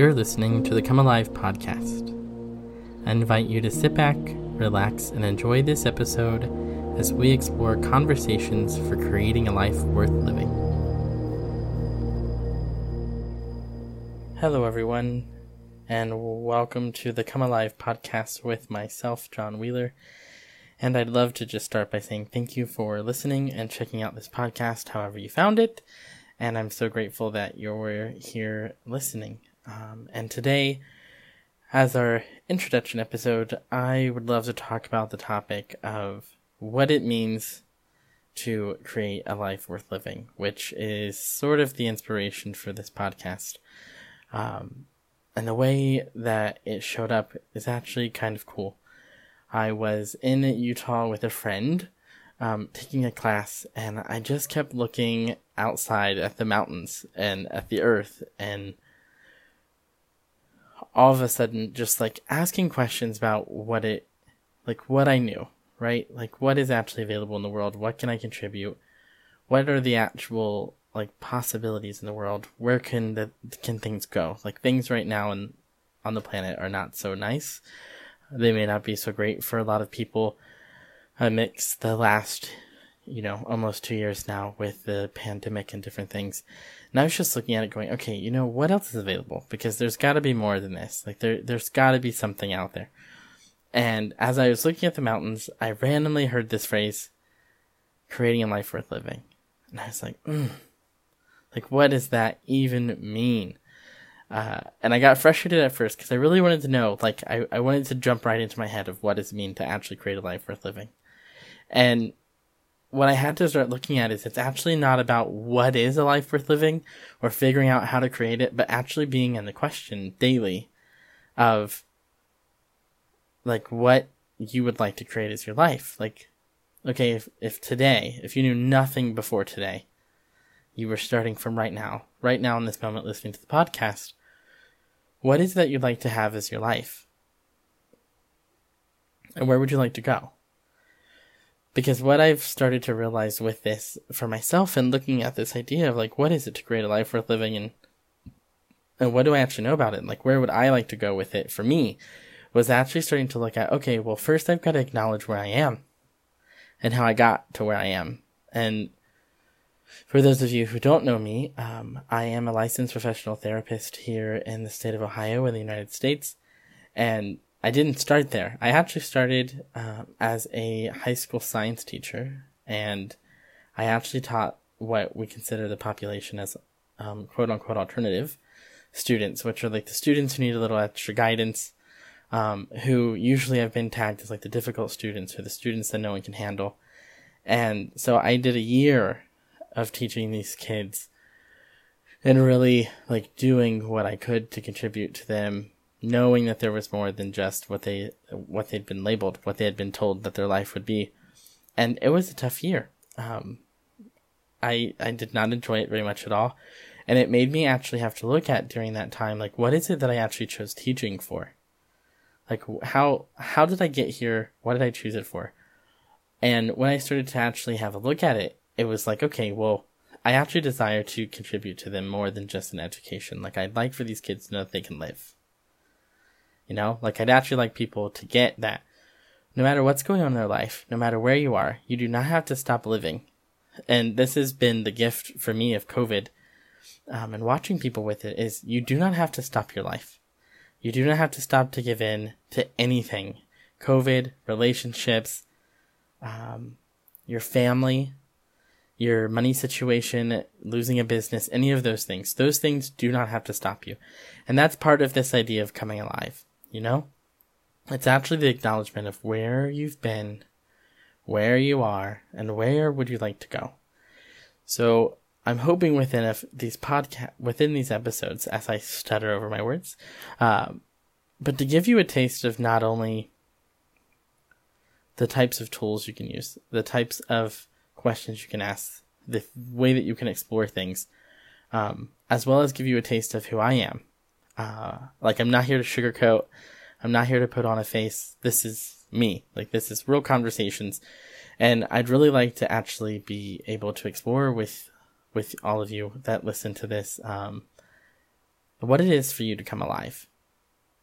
You're listening to the Come Alive podcast. I invite you to sit back, relax, and enjoy this episode as we explore conversations for creating a life worth living. Hello, everyone, and welcome to the Come Alive podcast with myself, John Wheeler. And I'd love to just start by saying thank you for listening and checking out this podcast, however you found it. And I'm so grateful that you're here listening. Um, and today, as our introduction episode, I would love to talk about the topic of what it means to create a life worth living, which is sort of the inspiration for this podcast. Um, and the way that it showed up is actually kind of cool. I was in Utah with a friend um, taking a class, and I just kept looking outside at the mountains and at the earth and all of a sudden just like asking questions about what it like what I knew, right? Like what is actually available in the world? What can I contribute? What are the actual like possibilities in the world? Where can the can things go? Like things right now and on the planet are not so nice. They may not be so great for a lot of people amidst the last, you know, almost two years now with the pandemic and different things. And I was just looking at it going, okay, you know, what else is available? Because there's gotta be more than this. Like there, there's gotta be something out there. And as I was looking at the mountains, I randomly heard this phrase, creating a life worth living. And I was like, mm, like, what does that even mean? Uh, and I got frustrated at first because I really wanted to know, like, I, I wanted to jump right into my head of what does it mean to actually create a life worth living. And what I had to start looking at is it's actually not about what is a life worth living or figuring out how to create it, but actually being in the question daily of like what you would like to create as your life. Like, okay, if, if today, if you knew nothing before today, you were starting from right now, right now in this moment listening to the podcast, what is that you'd like to have as your life? And where would you like to go? Because what I've started to realize with this for myself and looking at this idea of like, what is it to create a life worth living and, and what do I actually know about it? Like, where would I like to go with it for me was actually starting to look at, okay, well, first I've got to acknowledge where I am and how I got to where I am. And for those of you who don't know me, um, I am a licensed professional therapist here in the state of Ohio in the United States. And I didn't start there. I actually started uh, as a high school science teacher, and I actually taught what we consider the population as um, quote unquote alternative students, which are like the students who need a little extra guidance, um, who usually have been tagged as like the difficult students or the students that no one can handle. And so I did a year of teaching these kids and really like doing what I could to contribute to them knowing that there was more than just what they what they'd been labeled, what they had been told that their life would be, and it was a tough year. Um, I I did not enjoy it very much at all, and it made me actually have to look at during that time like what is it that I actually chose teaching for, like how how did I get here? What did I choose it for? And when I started to actually have a look at it, it was like okay, well. I actually desire to contribute to them more than just an education. Like I'd like for these kids to know that they can live you know, like I'd actually like people to get that no matter what's going on in their life, no matter where you are, you do not have to stop living. And this has been the gift for me of COVID um, and watching people with it is you do not have to stop your life. You do not have to stop to give in to anything. COVID, relationships, um, your family, your money situation, losing a business, any of those things. Those things do not have to stop you. And that's part of this idea of coming alive you know? It's actually the acknowledgement of where you've been, where you are, and where would you like to go. So I'm hoping within these podcast within these episodes, as I stutter over my words, um, but to give you a taste of not only the types of tools you can use, the types of questions you can ask, the way that you can explore things, um, as well as give you a taste of who I am uh, like I'm not here to sugarcoat. I'm not here to put on a face. This is me. Like this is real conversations. And I'd really like to actually be able to explore with, with all of you that listen to this, um, what it is for you to come alive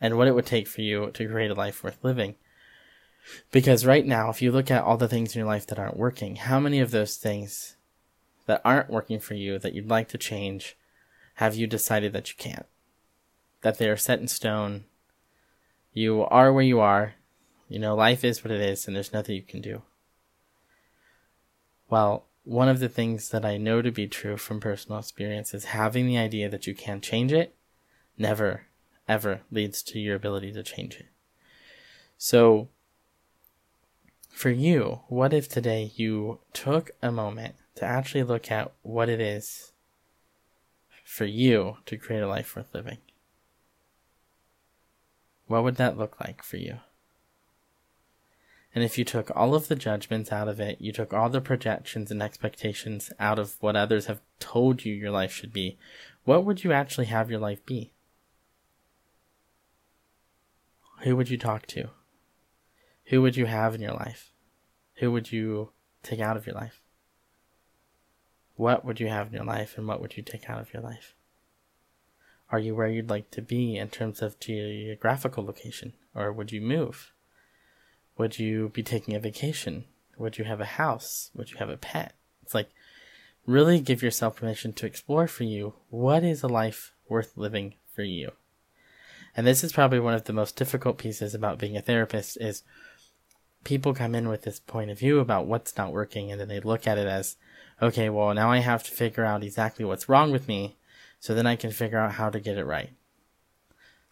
and what it would take for you to create a life worth living. Because right now, if you look at all the things in your life that aren't working, how many of those things that aren't working for you that you'd like to change have you decided that you can't? That they are set in stone. You are where you are. You know, life is what it is, and there's nothing you can do. Well, one of the things that I know to be true from personal experience is having the idea that you can change it never, ever leads to your ability to change it. So, for you, what if today you took a moment to actually look at what it is for you to create a life worth living? What would that look like for you? And if you took all of the judgments out of it, you took all the projections and expectations out of what others have told you your life should be, what would you actually have your life be? Who would you talk to? Who would you have in your life? Who would you take out of your life? What would you have in your life and what would you take out of your life? Are you where you'd like to be in terms of geographical location or would you move? Would you be taking a vacation? Would you have a house? Would you have a pet? It's like really give yourself permission to explore for you what is a life worth living for you. And this is probably one of the most difficult pieces about being a therapist is people come in with this point of view about what's not working and then they look at it as okay, well, now I have to figure out exactly what's wrong with me so then I can figure out how to get it right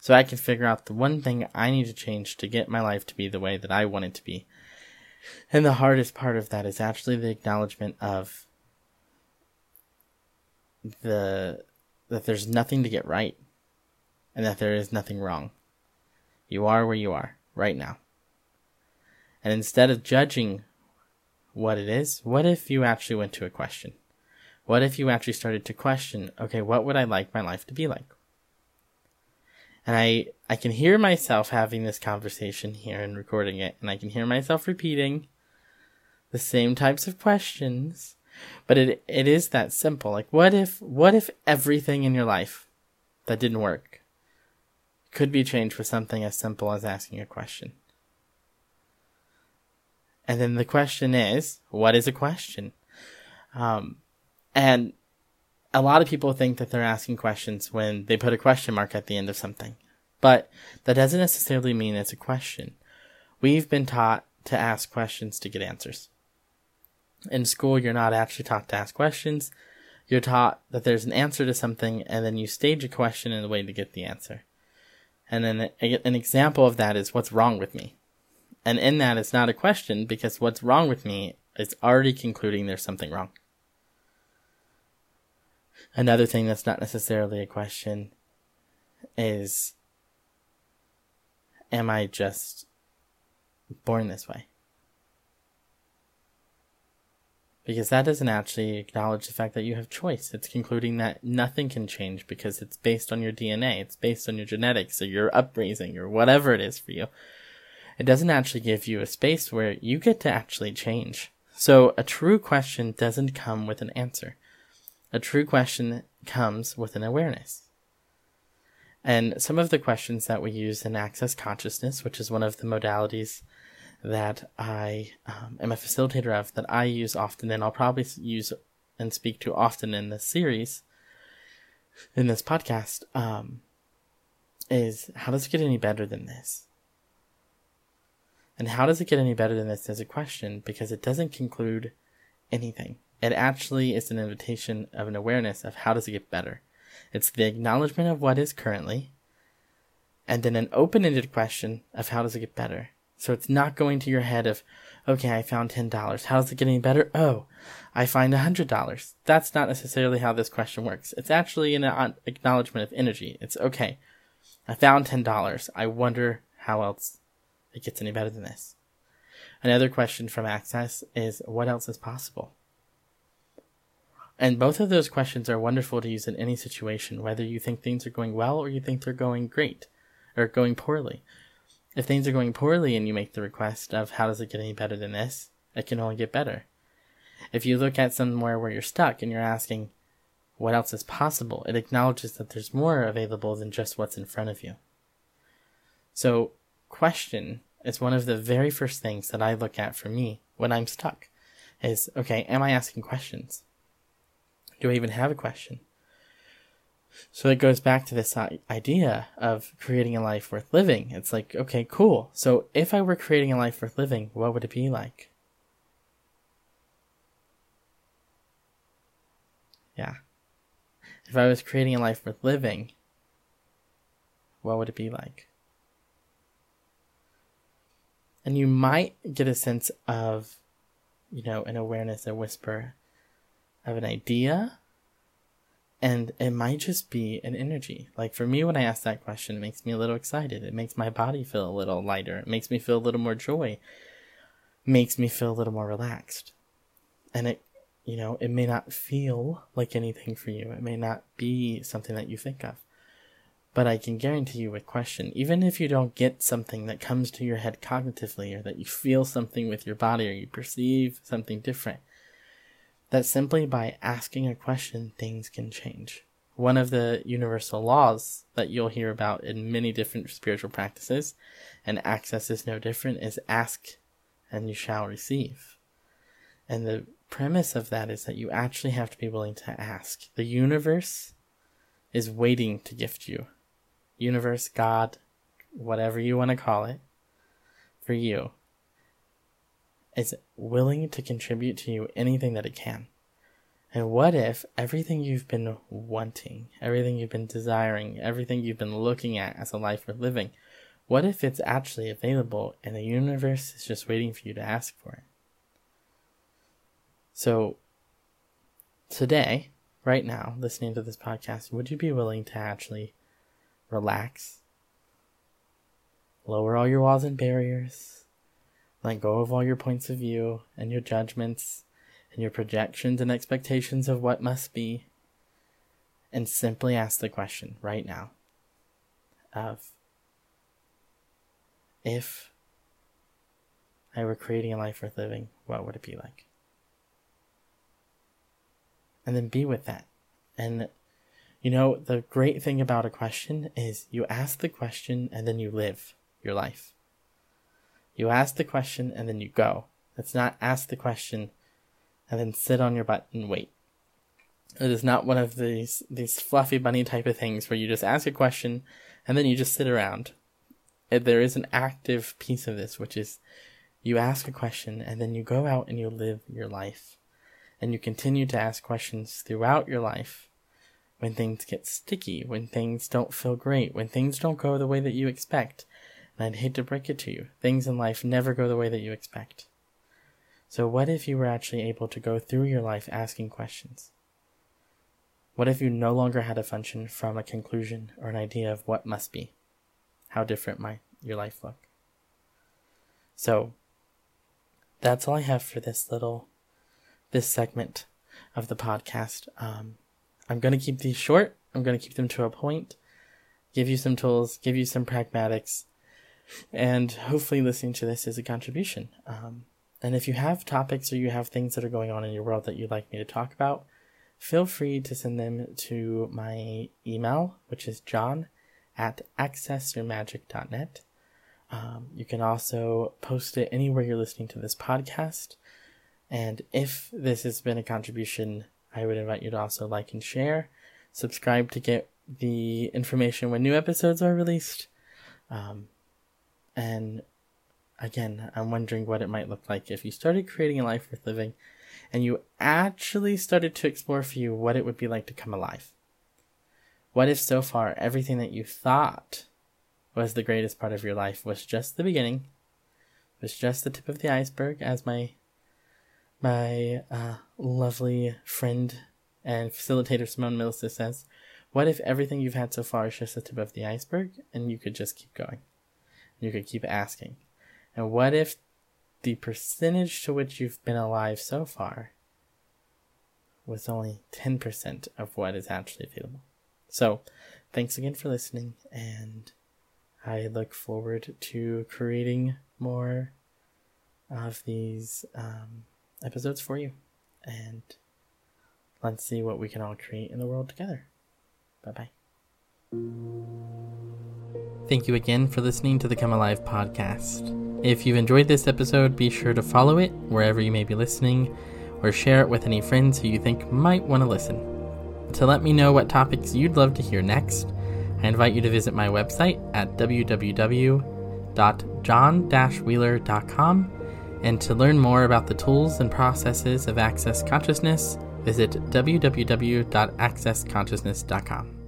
so I can figure out the one thing I need to change to get my life to be the way that I want it to be. And the hardest part of that is actually the acknowledgement of the that there's nothing to get right and that there is nothing wrong. You are where you are right now. And instead of judging what it is, what if you actually went to a question? What if you actually started to question, okay, what would I like my life to be like? And I, I can hear myself having this conversation here and recording it, and I can hear myself repeating the same types of questions. But it, it is that simple. Like, what if, what if everything in your life that didn't work could be changed with something as simple as asking a question? And then the question is, what is a question? Um, and a lot of people think that they're asking questions when they put a question mark at the end of something. But that doesn't necessarily mean it's a question. We've been taught to ask questions to get answers. In school, you're not actually taught to ask questions. You're taught that there's an answer to something, and then you stage a question in a way to get the answer. And then an example of that is what's wrong with me. And in that, it's not a question because what's wrong with me is already concluding there's something wrong. Another thing that's not necessarily a question is Am I just born this way? Because that doesn't actually acknowledge the fact that you have choice. It's concluding that nothing can change because it's based on your DNA, it's based on your genetics or your upraising or whatever it is for you. It doesn't actually give you a space where you get to actually change. So a true question doesn't come with an answer. A true question comes with an awareness. And some of the questions that we use in Access Consciousness, which is one of the modalities that I um, am a facilitator of, that I use often, and I'll probably use and speak to often in this series, in this podcast, um, is how does it get any better than this? And how does it get any better than this as a question? Because it doesn't conclude anything. It actually is an invitation of an awareness of how does it get better. It's the acknowledgement of what is currently, and then an open-ended question of how does it get better. So it's not going to your head of, okay, I found ten dollars. How does it get any better? Oh, I find a hundred dollars. That's not necessarily how this question works. It's actually an acknowledgement of energy. It's okay. I found ten dollars. I wonder how else it gets any better than this. Another question from Access is, what else is possible? And both of those questions are wonderful to use in any situation, whether you think things are going well or you think they're going great or going poorly. If things are going poorly and you make the request of how does it get any better than this, it can only get better. If you look at somewhere where you're stuck and you're asking, what else is possible. It acknowledges that there's more available than just what's in front of you. So, question is one of the very first things that I look at for me when I'm stuck is okay, am I asking questions? Do I even have a question? So it goes back to this uh, idea of creating a life worth living. It's like, okay, cool. So if I were creating a life worth living, what would it be like? Yeah. If I was creating a life worth living, what would it be like? And you might get a sense of, you know, an awareness, a whisper of an idea. And it might just be an energy. Like for me, when I ask that question, it makes me a little excited. It makes my body feel a little lighter. It makes me feel a little more joy. It makes me feel a little more relaxed. And it, you know, it may not feel like anything for you. It may not be something that you think of. But I can guarantee you with question, even if you don't get something that comes to your head cognitively or that you feel something with your body or you perceive something different, that simply by asking a question, things can change. One of the universal laws that you'll hear about in many different spiritual practices, and access is no different, is ask and you shall receive. And the premise of that is that you actually have to be willing to ask. The universe is waiting to gift you universe, God, whatever you want to call it, for you, is willing to contribute to you anything that it can. And what if everything you've been wanting, everything you've been desiring, everything you've been looking at as a life worth living, what if it's actually available and the universe is just waiting for you to ask for it? So, today, right now, listening to this podcast, would you be willing to actually relax, lower all your walls and barriers, let go of all your points of view and your judgments and your projections and expectations of what must be, and simply ask the question right now of if I were creating a life worth living, what would it be like? And then be with that. And you know, the great thing about a question is you ask the question and then you live your life. You ask the question and then you go. It's not ask the question and then sit on your butt and wait. It is not one of these these fluffy bunny type of things where you just ask a question and then you just sit around. There is an active piece of this, which is you ask a question and then you go out and you live your life. And you continue to ask questions throughout your life when things get sticky, when things don't feel great, when things don't go the way that you expect. And I'd hate to break it to you, things in life never go the way that you expect. So, what if you were actually able to go through your life asking questions? What if you no longer had to function from a conclusion or an idea of what must be? How different might your life look? So, that's all I have for this little, this segment of the podcast. Um, I'm going to keep these short. I'm going to keep them to a point, give you some tools, give you some pragmatics, and hopefully listening to this is a contribution. Um, and if you have topics or you have things that are going on in your world that you'd like me to talk about, feel free to send them to my email, which is john at accessyourmagic.net. Um, you can also post it anywhere you're listening to this podcast. And if this has been a contribution, I would invite you to also like and share, subscribe to get the information when new episodes are released. Um, and again, I'm wondering what it might look like if you started creating a life worth living and you actually started to explore for you what it would be like to come alive. What if so far everything that you thought was the greatest part of your life was just the beginning, was just the tip of the iceberg, as my my uh, lovely friend and facilitator Simone Milasas says, What if everything you've had so far is just the tip of the iceberg and you could just keep going? You could keep asking. And what if the percentage to which you've been alive so far was only 10% of what is actually available? So, thanks again for listening, and I look forward to creating more of these um, episodes for you. And let's see what we can all create in the world together. Bye bye. Thank you again for listening to the Come Alive podcast. If you've enjoyed this episode, be sure to follow it wherever you may be listening or share it with any friends who you think might want to listen. To let me know what topics you'd love to hear next, I invite you to visit my website at www.john-wheeler.com and to learn more about the tools and processes of Access Consciousness, visit www.accessconsciousness.com.